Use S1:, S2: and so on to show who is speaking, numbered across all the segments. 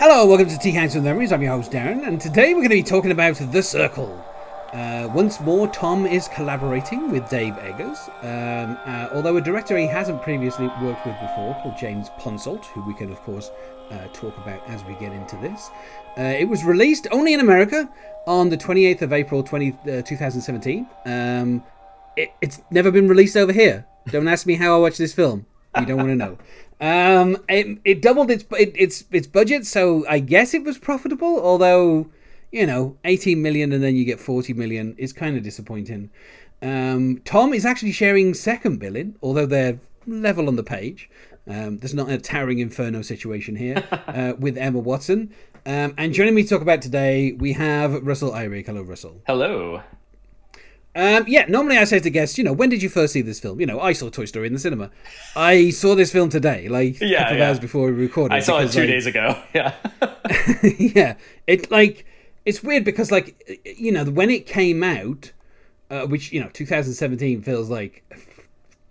S1: Hello, welcome to Tea Council Memories. I'm your host Darren, and today we're going to be talking about The Circle. Uh, once more, Tom is collaborating with Dave Eggers, um, uh, although a director he hasn't previously worked with before, called James Ponsoldt, who we can, of course, uh, talk about as we get into this. Uh, it was released only in America on the 28th of April 20, uh, 2017. Um, it, it's never been released over here. Don't ask me how I watched this film. You don't want to know. Um, it, it doubled its it, its its budget, so I guess it was profitable. Although, you know, 18 million and then you get 40 million is kind of disappointing. Um, Tom is actually sharing second billing, although they're level on the page. Um, there's not a towering inferno situation here uh, with Emma Watson. Um, and joining me to talk about today, we have Russell Eyrick. Hello, Russell.
S2: Hello.
S1: Um, yeah, normally I say to guests, you know, when did you first see this film? You know, I saw Toy Story in the cinema. I saw this film today, like
S2: Yeah,
S1: a couple of
S2: yeah.
S1: hours before we recorded.
S2: I saw it two
S1: like,
S2: days ago. Yeah.
S1: yeah, it like it's weird because like you know when it came out, uh, which you know 2017 feels like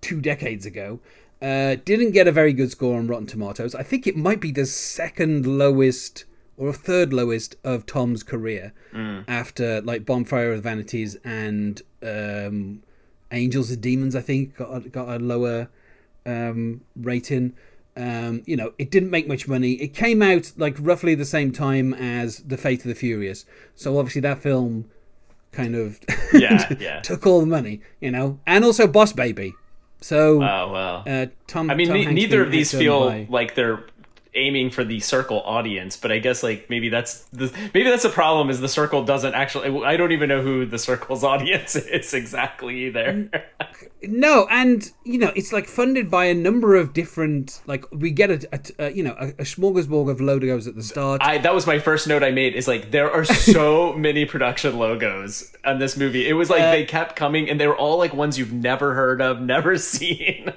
S1: two decades ago. Uh, didn't get a very good score on Rotten Tomatoes. I think it might be the second lowest or third lowest of Tom's career after like Bonfire of the Vanities and um, Angels and Demons. I think got a, got a lower um, rating. Um, you know, it didn't make much money. It came out like roughly the same time as The Fate of the Furious. So obviously that film kind of
S2: Yeah, yeah.
S1: took all the money, you know, and also Boss Baby. So
S2: Oh well.
S1: uh, Tom.
S2: I mean,
S1: Tom
S2: ne- neither of these feel
S1: by-
S2: like they're aiming for the circle audience, but I guess like maybe that's the maybe that's the problem is the circle doesn't actually. I don't even know who the circle's audience is exactly either.
S1: No, and you know it's like funded by a number of different. Like we get a, a, a you know a, a smorgasbord of logos at the start.
S2: I that was my first note I made is like there are so many production logos on this movie. It was like uh, they kept coming and they were all like ones you've never heard of, never seen.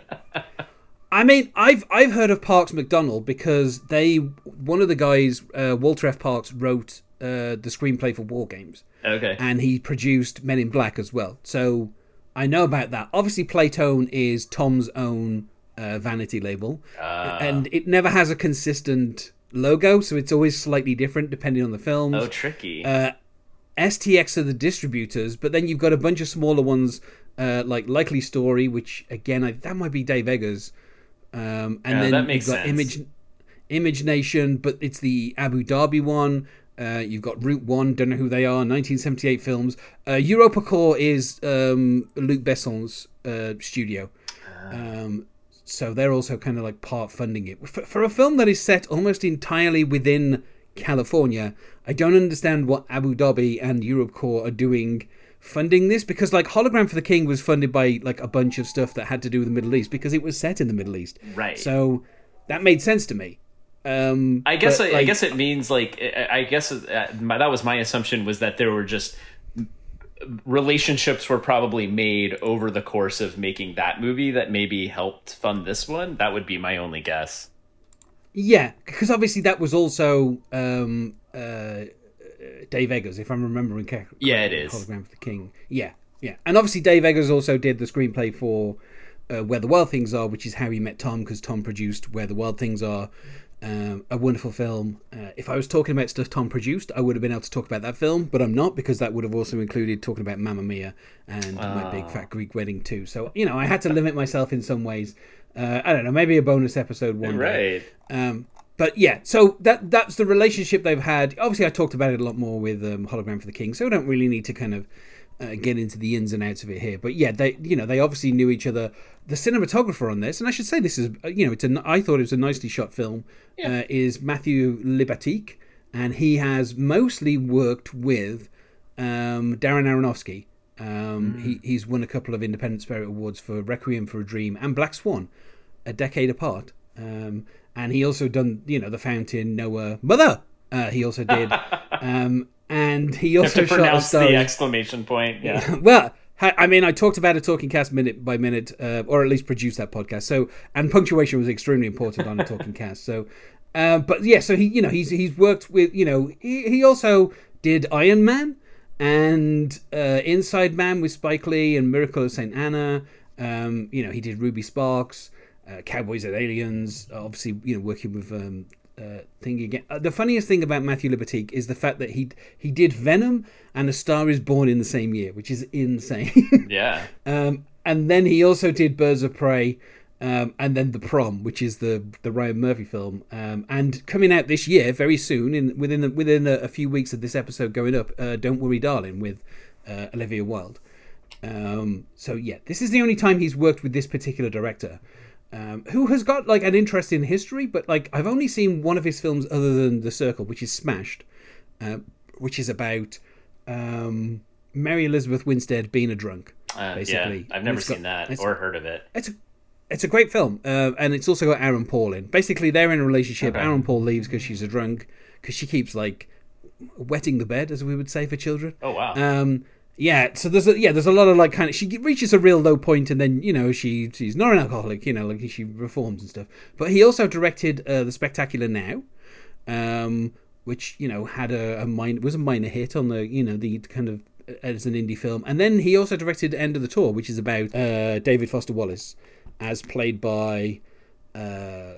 S1: I mean, I've I've heard of Parkes MacDonald because they one of the guys, uh, Walter F. Parkes, wrote uh, the screenplay for War Games,
S2: okay.
S1: and he produced Men in Black as well. So I know about that. Obviously, Playtone is Tom's own uh, vanity label, and it never has a consistent logo, so it's always slightly different depending on the film.
S2: Oh, tricky.
S1: Uh, STX are the distributors, but then you've got a bunch of smaller ones uh, like Likely Story, which again I, that might be Dave Eggers, um, and
S2: Yeah,
S1: then
S2: that makes
S1: you've got
S2: sense.
S1: Image Image Nation, but it's the Abu Dhabi one. Uh, you've got Route One, don't know who they are. 1978 films. Uh, EuropaCorp is um, Luc Besson's uh, studio.
S2: Ah.
S1: Um, so they're also kind of like part funding it for, for a film that is set almost entirely within California. I don't understand what Abu Dhabi and EuropaCorp are doing funding this because like Hologram for the King was funded by like a bunch of stuff that had to do with the Middle East because it was set in the Middle East.
S2: Right.
S1: So that made sense to me. Um,
S2: I guess
S1: but,
S2: I, I guess it means like I I guess uh, my, that was my assumption was that there were just relationships were probably made over the course of making that movie that maybe helped fund this one. That would be my only guess.
S1: Yeah, because obviously that was also um, uh, Dave Eggers, if I'm remembering correctly.
S2: Yeah, it is.
S1: Hologram for the King. Yeah, yeah, and obviously Dave Eggers also did the screenplay for uh, Where the Wild Things Are, which is how he met Tom, because Tom produced Where the Wild Things Are. Um, a wonderful film. Uh, if I was talking about stuff Tom produced, I would have been able to talk about that film, but I'm not because that would have also included talking about Mamma Mia and My Big Fat Greek Wedding too. So you know, I had to limit myself in some ways. Uh, I don't know, maybe a bonus episode one day.
S2: Right.
S1: Um, but yeah, so that that's the relationship they've had. Obviously, I talked about it a lot more with um, Hologram for the King, so I don't really need to kind of uh, get into the ins and outs of it here. But yeah, they you know they obviously knew each other. The cinematographer on this, and I should say this is uh, you know it's a I thought it was a nicely shot film. Uh, is Matthew Libatique, and he has mostly worked with um, Darren Aronofsky. Um, he, he's won a couple of Independent Spirit Awards for Requiem for a Dream and Black Swan, a decade apart. Um, and he also done, you know, The Fountain, Noah, Mother. Uh, he also did, um, and he also shot a
S2: the exclamation point. Yeah.
S1: well, I mean, I talked about a talking cast minute by minute, uh, or at least produced that podcast. So, and punctuation was extremely important on a talking cast. So, uh, but yeah, so he, you know, he's he's worked with, you know, he, he also did Iron Man and uh, Inside Man with Spike Lee and Miracle of Saint Anna. Um, you know, he did Ruby Sparks, uh, Cowboys and Aliens. Obviously, you know, working with um, uh, thing again. Uh, the funniest thing about Matthew Libatique is the fact that he he did Venom and A Star Is Born in the same year, which is insane.
S2: yeah.
S1: Um, and then he also did Birds of Prey. Um, and then the prom, which is the the Ryan Murphy film, um, and coming out this year very soon, in within the, within a, a, few weeks of this episode going up, uh, "Don't Worry, Darling" with uh, Olivia Wilde. Um, so yeah, this is the only time he's worked with this particular director, um, who has got like an interest in history. But like I've only seen one of his films other than The Circle, which is Smashed, uh, which is about um, Mary Elizabeth Winstead being a drunk.
S2: Uh, basically, yeah, I've never seen got, that or heard of it.
S1: It's a it's a great film, uh, and it's also got Aaron Paul in. Basically, they're in a relationship. Okay. Aaron Paul leaves because she's a drunk because she keeps like wetting the bed, as we would say for children.
S2: Oh wow.
S1: Um, yeah, so there's a, yeah, there's a lot of like kind of she reaches a real low point, and then you know she she's not an alcoholic, you know, like she reforms and stuff. But he also directed uh, the Spectacular Now, um, which you know had a, a minor was a minor hit on the you know the kind of uh, as an indie film, and then he also directed End of the Tour, which is about uh, David Foster Wallace, as played by. Uh,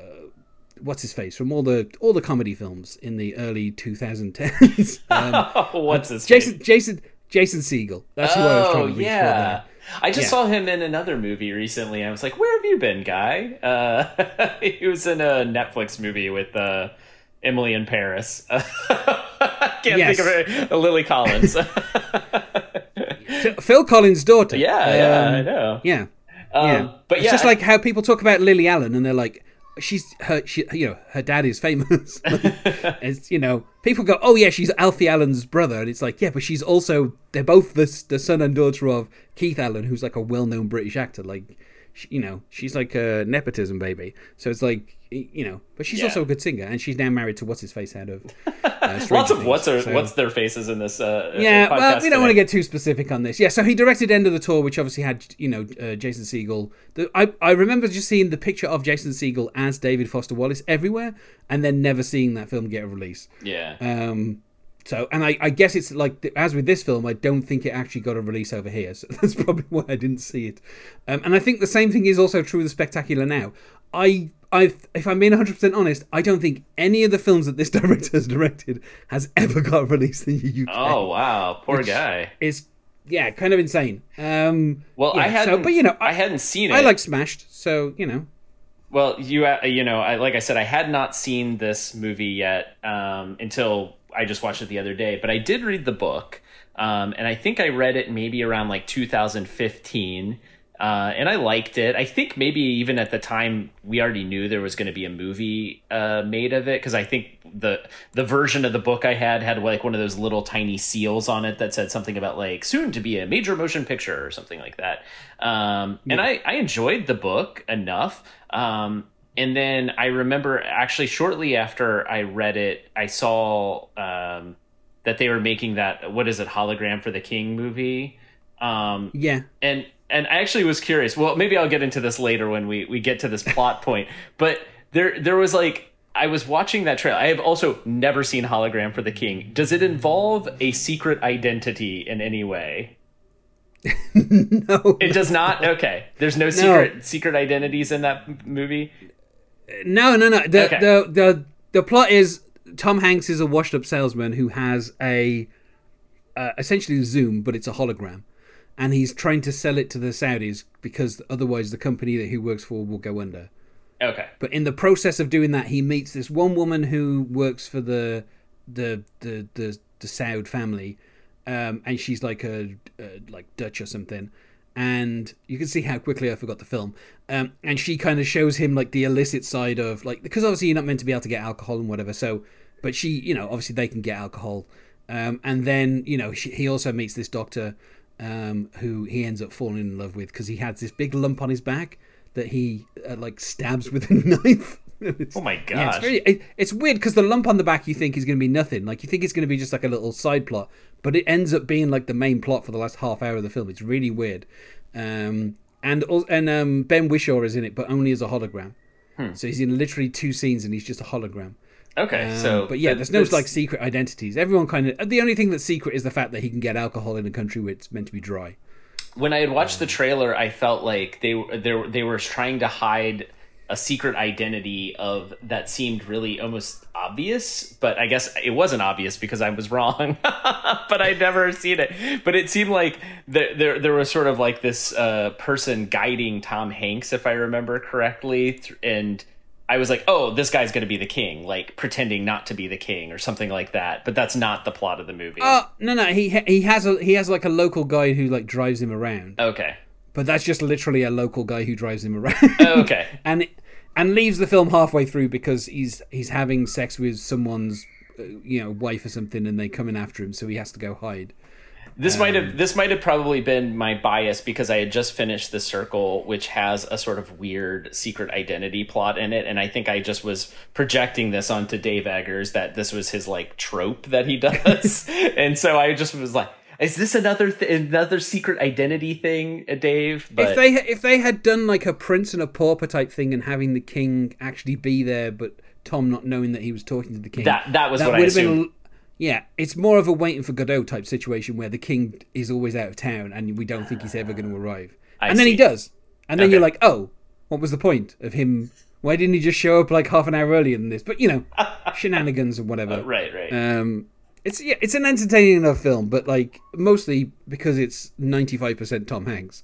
S1: what's his face from all the all the comedy films in the early 2010s.
S2: Um, what's his
S1: Jason face? Jason Jason Segel. That's who oh, I was trying to reach yeah. for.
S2: I just yeah. saw him in another movie recently. I was like, "Where have you been, guy?" Uh, he was in a Netflix movie with uh, Emily in Paris. I can't yes. think of it. Uh, Lily Collins.
S1: Phil Collins' daughter.
S2: Yeah, um, yeah, I know.
S1: Yeah, um, yeah. But yeah, it's just I, like how people talk about Lily Allen, and they're like, she's her she, you know her dad is famous. It's you know people go oh yeah she's alfie allen's brother. And it's like yeah but she's also they're both the, the son and daughter of keith allen who's like a well-known british actor. Like you know she's like a nepotism baby so it's like you know, but she's yeah. also a good singer, and she's now married to what's his face out of
S2: uh, lots of what's her, so. what's their faces in this. Uh,
S1: yeah, well, we don't want to get too specific on this. Yeah, so he directed End of the Tour, which obviously had you know uh, Jason Segel. The, I I remember just seeing the picture of Jason Segel as David Foster Wallace everywhere, and then never seeing that film get a release.
S2: Yeah.
S1: Um. So, and I, I guess it's like as with this film, I don't think it actually got a release over here. So that's probably why I didn't see it. Um, and I think the same thing is also true with the Spectacular Now. I I, if I'm being 100% honest, I don't think any of the films that this director has directed has ever got released in the UK.
S2: Oh wow, poor guy.
S1: Is yeah, kind of insane. Um,
S2: well,
S1: yeah,
S2: I hadn't, so, but you know, I, I, hadn't seen it.
S1: I like Smashed, so you know.
S2: Well, you uh, you know, I, like I said, I had not seen this movie yet um, until I just watched it the other day. But I did read the book, um, and I think I read it maybe around like 2015. Uh, and I liked it. I think maybe even at the time we already knew there was going to be a movie uh, made of it because I think the the version of the book I had had like one of those little tiny seals on it that said something about like soon to be a major motion picture or something like that. Um, yeah. And I I enjoyed the book enough. Um, and then I remember actually shortly after I read it, I saw um, that they were making that what is it hologram for the king movie. Um,
S1: yeah,
S2: and and I actually was curious. Well, maybe I'll get into this later when we we get to this plot point. But there there was like I was watching that trailer. I have also never seen Hologram for the King. Does it involve a secret identity in any way?
S1: no,
S2: it does not. Okay, there's no secret no. secret identities in that movie.
S1: No, no, no. The, okay. the the the plot is Tom Hanks is a washed up salesman who has a uh, essentially Zoom, but it's a hologram and he's trying to sell it to the Saudis because otherwise the company that he works for will go under.
S2: Okay.
S1: But in the process of doing that, he meets this one woman who works for the the the the, the Saud family, um, and she's like a, a, like Dutch or something. And you can see how quickly I forgot the film. Um, and she kind of shows him like the illicit side of like because obviously you're not meant to be able to get alcohol and whatever. So, but she, you know, obviously they can get alcohol. Um, and then you know she, he also meets this doctor um, who he ends up falling in love with because he has this big lump on his back that he uh, like stabs with a knife.
S2: oh my god!
S1: Yeah, it's, very, it, it's weird because the lump on the back you think is going to be nothing. Like you think it's going to be just like a little side plot, but it ends up being like the main plot for the last half hour of the film. It's really weird. Um, and and um, Ben Whishaw is in it, but only as a hologram. Hmm. So he's in literally two scenes, and he's just a hologram.
S2: Okay, um, so
S1: but yeah, there's no like secret identities. Everyone kind of the only thing that's secret is the fact that he can get alcohol in a country where it's meant to be dry.
S2: When I had watched the trailer, I felt like they they they were trying to hide a secret identity of that seemed really almost obvious, but I guess it wasn't obvious because I was wrong. but I'd never seen it. But it seemed like there there, there was sort of like this uh, person guiding Tom Hanks, if I remember correctly, and I was like, oh, this guy's going to be the king, like pretending not to be the king or something like that. But that's not the plot of the movie.
S1: Oh no, no, he he has a he has like a local guy who like drives him around.
S2: Okay.
S1: But that's just literally a local guy who drives him around.
S2: okay.
S1: and and leaves the film halfway through because he's he's having sex with someone's uh, you know wife or something, and they come in after him, so he has to go hide.
S2: This um, might have this might have probably been my bias because I had just finished the circle, which has a sort of weird secret identity plot in it, and I think I just was projecting this onto Dave Eggers that this was his like trope that he does, and so I just was like, is this another th- another secret identity thing, uh, Dave?
S1: But... If they if they had done like a prince and a pauper type thing and having the king actually be there, but Tom not knowing that he was talking to the king,
S2: that that was that what would I have assumed. been.
S1: Yeah, it's more of a waiting for Godot type situation where the king is always out of town and we don't think he's ever going to arrive. I and see. then he does. And then okay. you're like, oh, what was the point of him? Why didn't he just show up like half an hour earlier than this? But, you know, shenanigans and whatever. Uh,
S2: right, right.
S1: Um, it's yeah, it's an entertaining enough film, but like mostly because it's 95% Tom Hanks.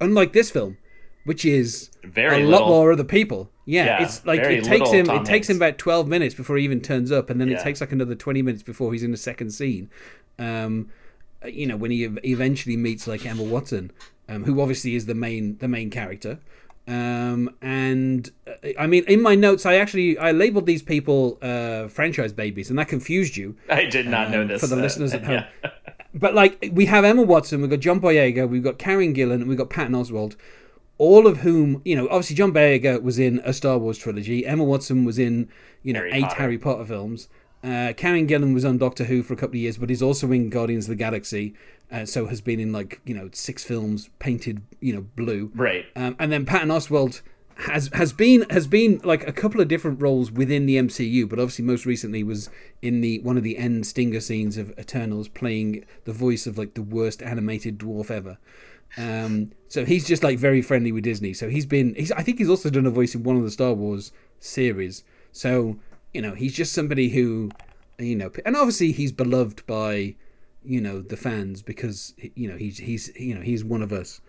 S1: Unlike this film, which is
S2: very
S1: a
S2: little.
S1: lot more other people. Yeah, yeah it's like it takes him Tom it takes him about twelve minutes before he even turns up, and then yeah. it takes like another twenty minutes before he's in the second scene. Um, you know, when he eventually meets like Emma Watson, um, who obviously is the main the main character. Um, and uh, I mean, in my notes, I actually I labeled these people uh, franchise babies, and that confused you.
S2: I did not um, know this
S1: for the uh, listeners at home. Yeah. but like, we have Emma Watson, we've got John Boyega, we've got Karen Gillan, and we've got Patton Oswalt all of whom, you know, obviously John Boyega was in a Star Wars trilogy. Emma Watson was in, you know, Harry eight Potter. Harry Potter films. Uh, Karen Gillan was on Doctor Who for a couple of years, but is also in Guardians of the Galaxy. Uh, so has been in like you know six films painted you know blue.
S2: Right.
S1: Um, and then Patton Oswalt has has been has been like a couple of different roles within the MCU, but obviously most recently was in the one of the end stinger scenes of Eternals, playing the voice of like the worst animated dwarf ever. Um, so he's just like very friendly with Disney. So he's been, he's, I think he's also done a voice in one of the Star Wars series. So, you know, he's just somebody who, you know, and obviously he's beloved by, you know, the fans because, you know, he's, he's, you know, he's one of us.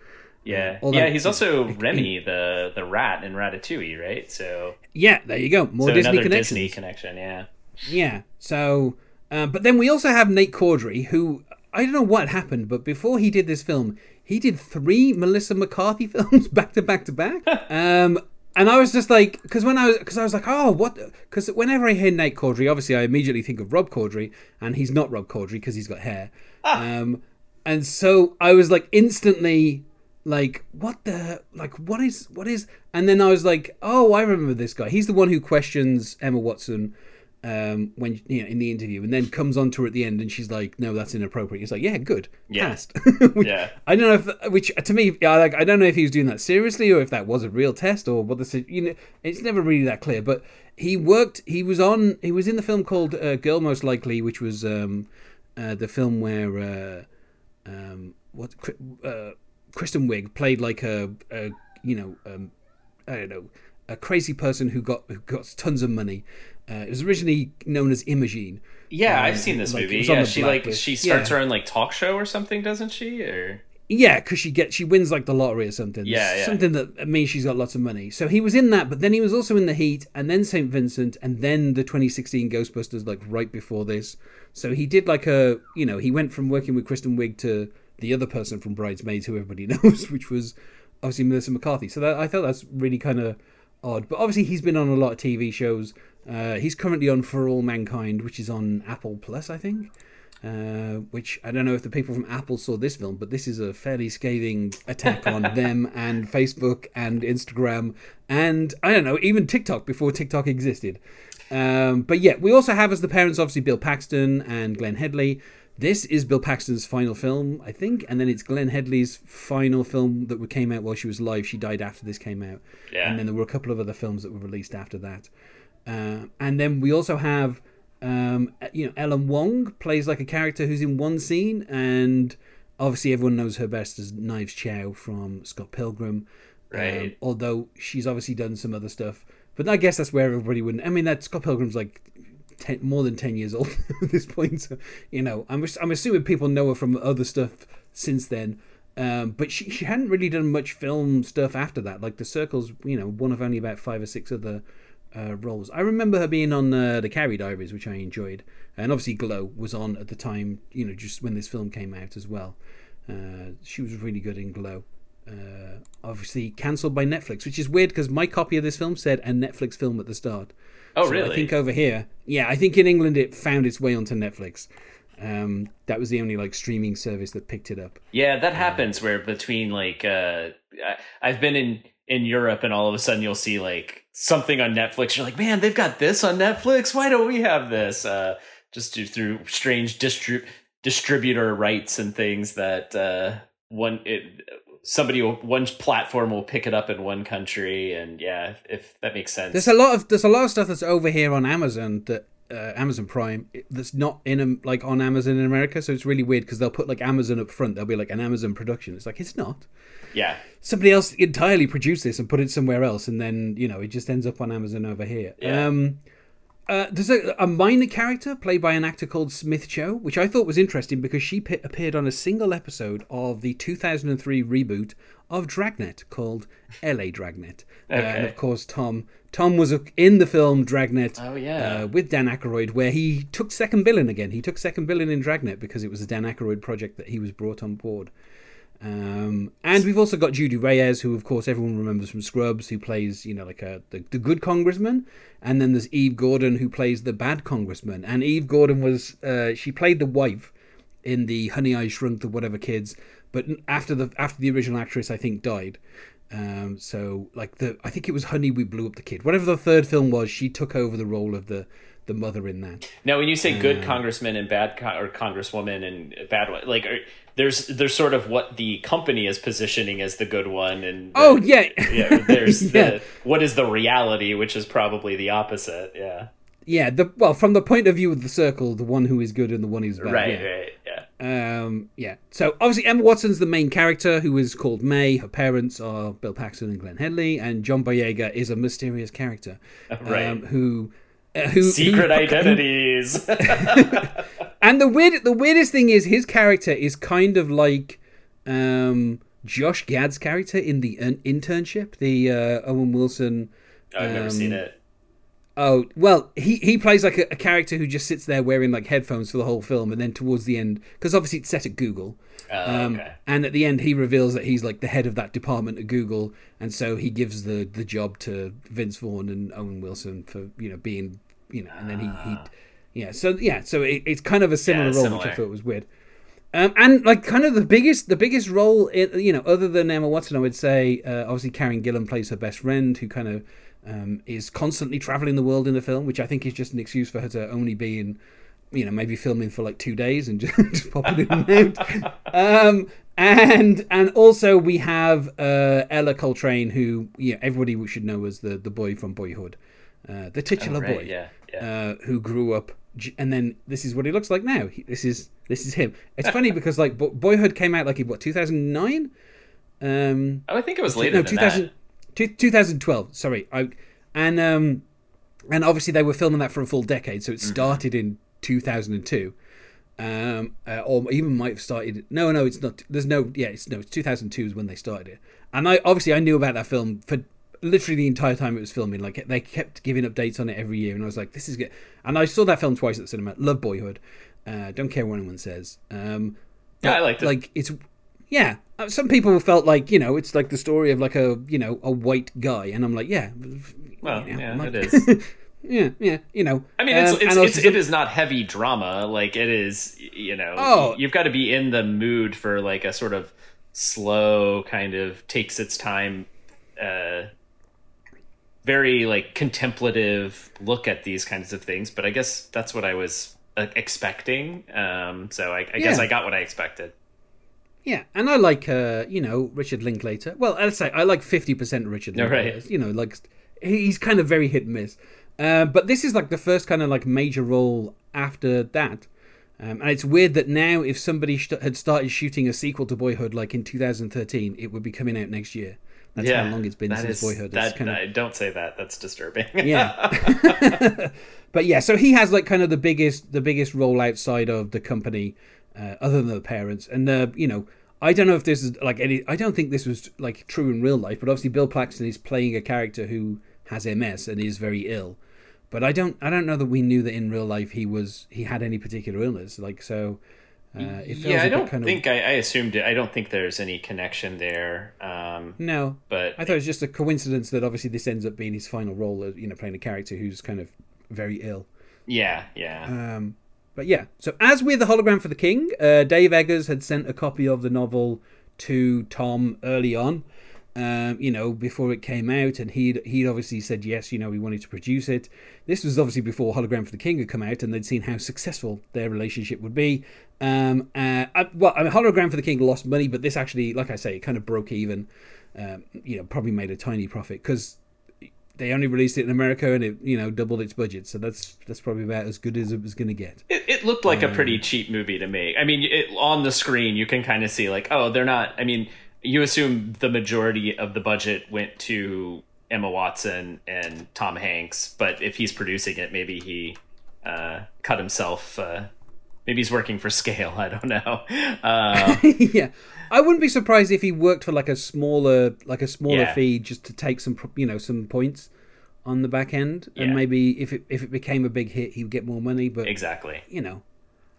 S2: Yeah, Although, yeah. He's also Remy, the the rat in Ratatouille, right? So
S1: yeah, there you go. More
S2: so
S1: Disney
S2: connection. Disney connection, yeah.
S1: Yeah. So, uh, but then we also have Nate Corddry, who I don't know what happened, but before he did this film, he did three Melissa McCarthy films back to back to back. Um, and I was just like, because when I was, because I was like, oh, what? Because whenever I hear Nate Corddry, obviously I immediately think of Rob Corddry, and he's not Rob Corddry because he's got hair. Ah. Um, and so I was like instantly like, what the, like, what is, what is? And then I was like, oh, I remember this guy. He's the one who questions Emma Watson um, when you know in the interview, and then comes on to her at the end, and she's like, "No, that's inappropriate." It's like, "Yeah, good,
S2: yeah.
S1: passed."
S2: which, yeah,
S1: I don't know if which to me, I like, I don't know if he was doing that seriously or if that was a real test or what the you know, it's never really that clear. But he worked. He was on. He was in the film called uh, "Girl Most Likely," which was um, uh, the film where uh, um, what uh, Kristen Wiig played like a, a you know um, I don't know a crazy person who got who got tons of money uh, it was originally known as Imogene.
S2: Yeah, um, I've seen this like, movie. Yeah, she like she starts yeah. her own like talk show or something, doesn't she? Or
S1: yeah, because she gets she wins like the lottery or something.
S2: Yeah, yeah.
S1: Something that means she's got lots of money. So he was in that, but then he was also in The Heat, and then Saint Vincent, and then the 2016 Ghostbusters, like right before this. So he did like a you know he went from working with Kristen Wiig to the other person from Bridesmaids, who everybody knows, which was obviously Melissa McCarthy. So that, I thought that's really kind of odd. But obviously he's been on a lot of TV shows. Uh, he's currently on For All Mankind, which is on Apple Plus, I think. Uh, which I don't know if the people from Apple saw this film, but this is a fairly scathing attack on them and Facebook and Instagram and I don't know, even TikTok before TikTok existed. Um, but yeah, we also have as the parents obviously Bill Paxton and Glenn Headley. This is Bill Paxton's final film, I think, and then it's Glenn Headley's final film that came out while she was alive. She died after this came out,
S2: yeah.
S1: and then there were a couple of other films that were released after that. Uh, and then we also have, um, you know, Ellen Wong plays like a character who's in one scene, and obviously everyone knows her best as Knives Chow from Scott Pilgrim.
S2: Right.
S1: Um, although she's obviously done some other stuff, but I guess that's where everybody wouldn't. I mean, that Scott Pilgrim's like ten, more than ten years old at this point. So, you know, I'm I'm assuming people know her from other stuff since then. Um, but she, she hadn't really done much film stuff after that. Like The Circle's, you know, one of only about five or six other uh, roles. I remember her being on uh, The Carrie Diaries, which I enjoyed. And obviously Glow was on at the time, you know, just when this film came out as well. Uh, she was really good in Glow. Uh, obviously cancelled by Netflix, which is weird because my copy of this film said a Netflix film at the start.
S2: Oh,
S1: So
S2: really?
S1: I think over here, yeah, I think in England it found its way onto Netflix. Um, that was the only like streaming service that picked it up.
S2: Yeah, that happens where between like uh I, I've been in in Europe and all of a sudden you'll see like something on Netflix. You're like, man, they've got this on Netflix. Why don't we have this? Uh, just through strange distri- distributor rights and things that uh, one it somebody will, one platform will pick it up in one country, and yeah, if, if that makes sense.
S1: There's a lot of there's a lot of stuff that's over here on Amazon that uh, Amazon Prime that's not in um, like on Amazon in America. So it's really weird because they'll put like Amazon up front. They'll be like an Amazon production. It's like it's not.
S2: Yeah,
S1: Somebody else entirely produced this and put it somewhere else, and then you know it just ends up on Amazon over here.
S2: Yeah.
S1: Um, uh, there's a, a minor character played by an actor called Smith Cho, which I thought was interesting because she appeared on a single episode of the 2003 reboot of Dragnet called LA Dragnet. Uh, and of course, Tom Tom was in the film Dragnet
S2: Oh, yeah.
S1: uh, with Dan Aykroyd, where he took second billing again. He took second billing in Dragnet because it was a Dan Aykroyd project that he was brought on board. Um, and we've also got Judy Reyes, who of course everyone remembers from Scrubs, who plays you know like a the, the good congressman, and then there's Eve Gordon, who plays the bad congressman. And Eve Gordon was uh, she played the wife in the Honey I Shrunk the Whatever Kids, but after the after the original actress I think died. Um, so like the I think it was Honey We Blew Up the Kid. Whatever the third film was, she took over the role of the the mother in that.
S2: Now, when you say good congressman and bad con- or congresswoman and bad one, like are, there's there's sort of what the company is positioning as the good one, and the-
S1: Oh yeah,
S2: yeah, there's
S1: Yeah.
S2: the what is the reality, which is probably the opposite. Yeah,
S1: yeah. The well, from the point of view of the circle, the one who is good and the one who's bad.
S2: right,
S1: yeah.
S2: right, yeah.
S1: Um, yeah. So obviously Emma Watson's the main character, who is called May. Her parents are Bill Paxton and Glenn Headley, and John Boyega is a mysterious character,
S2: Right.
S1: um, who. Uh, who,
S2: Secret
S1: who-
S2: identities.
S1: And the weird, the weirdest thing is his character is kind of like um, Josh Gad's character in the in- internship, the uh, Owen Wilson.
S2: I've never
S1: um,
S2: seen it.
S1: Oh well, he he plays like a, a character who just sits there wearing like headphones for the whole film, and then towards the end, because obviously it's set at Google,
S2: Oh,
S1: um,
S2: okay.
S1: and at the end he reveals that he's like the head of that department at Google, and so he gives the the job to Vince Vaughn and Owen Wilson for you know being you know, and then he he yeah so yeah so it, it's kind of a similar
S2: Yeah,
S1: role, which I thought was weird. Um, and like kind of the biggest the biggest role in, you know other than Emma Watson I would say uh, obviously Karen Gillan plays her best friend who kind of um, is constantly traveling the world in the film which I think is just an excuse for her to only be in you know maybe filming for like two days and just, just popping in and out um, and and also we have uh, Ellar Coltrane who yeah everybody should know as the the boy from Boyhood. Uh, the titular
S2: Right,
S1: boy.
S2: yeah, yeah.
S1: uh, who grew up, and then this is what he looks like now. He, this is this is him. It's funny because like Bo- Boyhood came out like in what 2009. Um,
S2: oh, I think it was later
S1: no,
S2: than
S1: 2000,
S2: that.
S1: two- 2012. Sorry, I and um, and obviously they were filming that for a full decade, so it
S2: Mm-hmm.
S1: started in 2002. Um, uh, or even might have started. No, no, it's not. There's no. Yeah, it's no. It's 2002 is when they started it, and I obviously I knew about that film for literally the entire time it was filming. Like they kept giving updates on it every year, and I was like, this is good. And I saw that film twice at the cinema. Love Boyhood. Uh, don't care what anyone says. Um,
S2: Yeah, I liked it.
S1: Like it's yeah. uh, Some people felt like you know it's like the story of like a you know a white guy, and I'm like yeah.
S2: Well,
S1: you know,
S2: yeah,
S1: like-
S2: it is.
S1: yeah, yeah. You know.
S2: I mean, it's,
S1: Um,
S2: it's, it's it is not heavy drama. Like it is, you know.
S1: Oh.
S2: you've got to be in the mood for like a sort of slow, kind of takes its time, uh, very like contemplative look at these kinds of things. But I guess that's what I was uh, expecting. Um, so I, I guess I got what I expected.
S1: Yeah, and I like uh, you know Richard Linklater. Well, I'll say I like fifty percent Richard Linklater.
S2: right.
S1: You know, like he's kind of very hit and miss. Uh, but this is like the first kind of like major role after that. Um, and it's weird that now, if somebody st- had started shooting a sequel to Boyhood, like in 2013, it would be coming out next year. That's
S2: yeah,
S1: how long it's been since
S2: is-
S1: boyhood. It's
S2: That,
S1: kind of-
S2: I- don't say that. That's disturbing.
S1: yeah but yeah so he has like kind of the biggest the biggest role outside of the company uh, other than the parents and uh, you know i don't know if this is like any i don't think this was like true in real life but obviously bill paxton is playing a character who has ms and is very ill but i don't i don't know that we knew that in real life he was he had any particular illness like so uh, it feels
S2: yeah, I don't
S1: kind
S2: think I, I assumed it. I don't think there's any connection there. Um,
S1: no
S2: but
S1: I thought it was just a coincidence that obviously this ends up being his final role, as, you know, playing a character who's kind of very ill.
S2: yeah, yeah.
S1: Um, but yeah, so as with the hologram for the king, uh, Dave Eggers had sent a copy of the novel to Tom early on, um, you know, before it came out, and he'd he'd obviously said yes, you know, he wanted to produce it. This was obviously before Hologram for the King had come out, and they'd seen how successful their relationship would be. Um, uh, I, well, I mean, Hologram for the King lost money, but this actually, like I say, it kind of broke even. Um, you know, probably made a tiny profit because they only released it in America and it, you know, doubled its budget. So that's that's probably about as good as it was going to get.
S2: It, it looked like
S1: Um,
S2: a pretty cheap movie to me. I mean, it, on the screen, you can kind of see like, oh, they're not. I mean, you assume the majority of the budget went to Emma Watson and Tom Hanks, but if he's producing it, maybe he uh, cut himself. Uh, maybe he's working for scale. I don't know. Uh,
S1: yeah, I wouldn't be surprised if he worked for like a smaller, like a smaller
S2: Yeah.
S1: fee, just to take some, you know, some points on the back end, and
S2: Yeah.
S1: maybe if it if it became a big hit, he would get more money. But
S2: exactly.
S1: you know,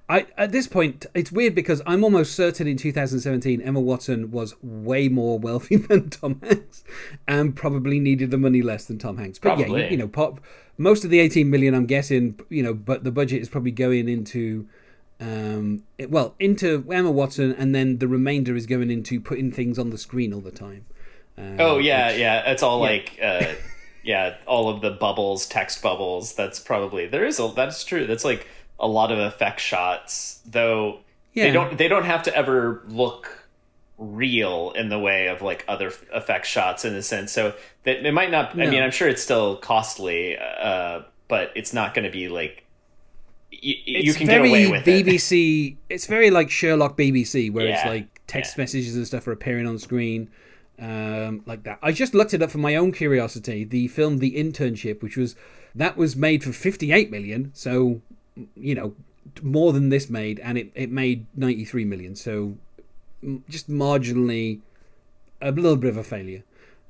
S1: I at this point it's weird because I'm almost certain in 2017 Emma Watson was way more wealthy than Tom Hanks, and probably needed the money less than Tom Hanks. But yeah,
S2: Probably.
S1: you, you know, pop most of the 18 million, I'm guessing, you know, but the budget is probably going into. Um, it, well, into Emma Watson, and then the remainder is going into putting things on the screen all the time. Uh,
S2: Oh yeah, yeah. It's all
S1: yeah.
S2: like, uh, yeah, all of the bubbles, text bubbles. That's probably there is a that's true. That's like a lot of effect shots, though.
S1: Yeah.
S2: They don't they don't have to ever look real in the way of like other effect shots in a sense. So that it might not. I mean, I'm sure it's still costly, uh, but it's not going to be like. Y- y- you can get away with it.
S1: BBC. It's very like Sherlock BBC, where it's like text
S2: yeah.
S1: messages and stuff are appearing on screen, um, like that. I just looked it up for my own curiosity. The film The Internship, which was that was made for fifty eight million, so you know more than this made, and it it made ninety three million. So just marginally a little bit of a failure.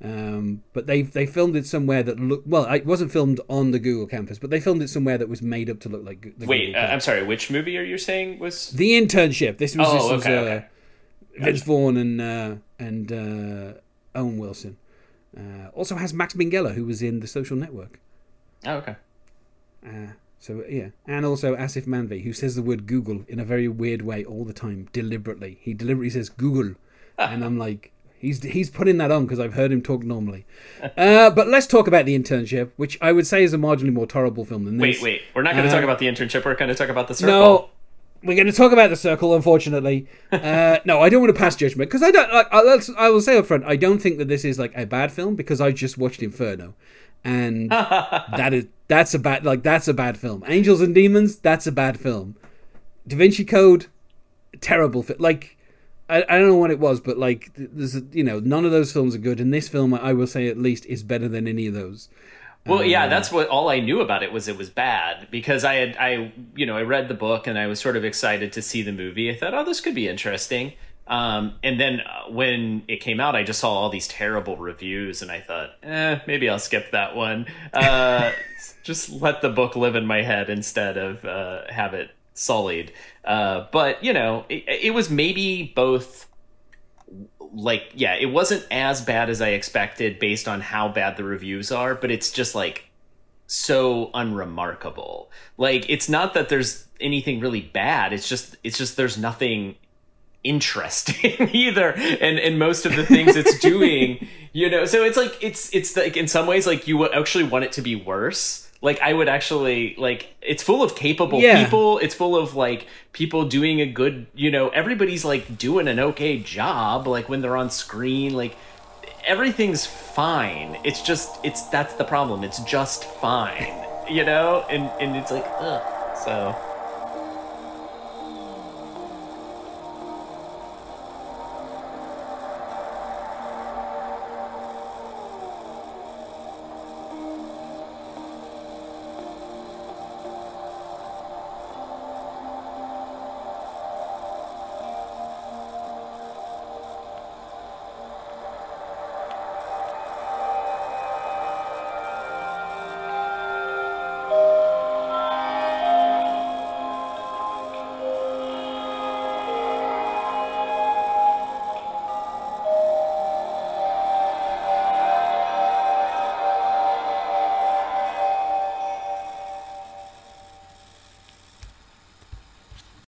S1: Um, but they they filmed it somewhere that looked well. It wasn't filmed on the Google campus, but they filmed it somewhere that was made up to look like. The
S2: Wait, uh. I'm sorry. Which movie are you saying was?
S1: The internship. This was,
S2: Oh,
S1: this was
S2: okay,
S1: uh,
S2: okay.
S1: Vince Vaughn and uh, and uh, Owen Wilson. Uh, also has Max Minghella, who was in The Social Network.
S2: Oh, okay.
S1: So yeah, and also Aasif Mandvi, who says the word Google in a very weird way all the time, deliberately. He deliberately says Google, and I'm like, he's he's putting that on because I've heard him talk normally. Uh, but let's talk about the internship, which I would say is a marginally more tolerable film than this.
S2: Wait, wait. We're not going to
S1: Uh,
S2: talk about the internship. We're going to talk about the circle.
S1: No, we're going to talk about the circle. Unfortunately, uh, no, I don't want to pass judgment because I don't. Like, I, I will say up front, I don't think that this is like a bad film because I just watched Inferno, and that is that's a bad like that's a bad film. Angels and Demons, that's a bad film. Da Vinci Code, terrible film. Like. I, I don't know what it was, but like, th- there's a, you know, none of those films are good, and this film, I will say at least, is better than any of those.
S2: Well,
S1: Uh,
S2: yeah, that's what all I knew about it was it was bad because I had I you know I read the book and I was sort of excited to see the movie. I thought, oh, this could be interesting. Um, and then uh, when it came out, I just saw all these terrible reviews, and I thought, eh, maybe I'll skip that one. Uh, just let the book live in my head instead of uh, have it sullied. Uh, but you know, it, it was maybe both like yeah it wasn't as bad as i expected based on how bad the reviews are but it's just like so unremarkable like it's not that there's anything really bad it's just it's just there's nothing interesting either and and most of the things it's doing you know so it's like it's it's like in some ways like you would actually want it to be worse. Like i would actually like it's full of capable
S1: Yeah.
S2: people. It's full of like people doing a good you know everybody's like doing an okay job like when they're on screen like everything's fine. It's just it's that's the problem. It's just fine you know? And and it's like ugh so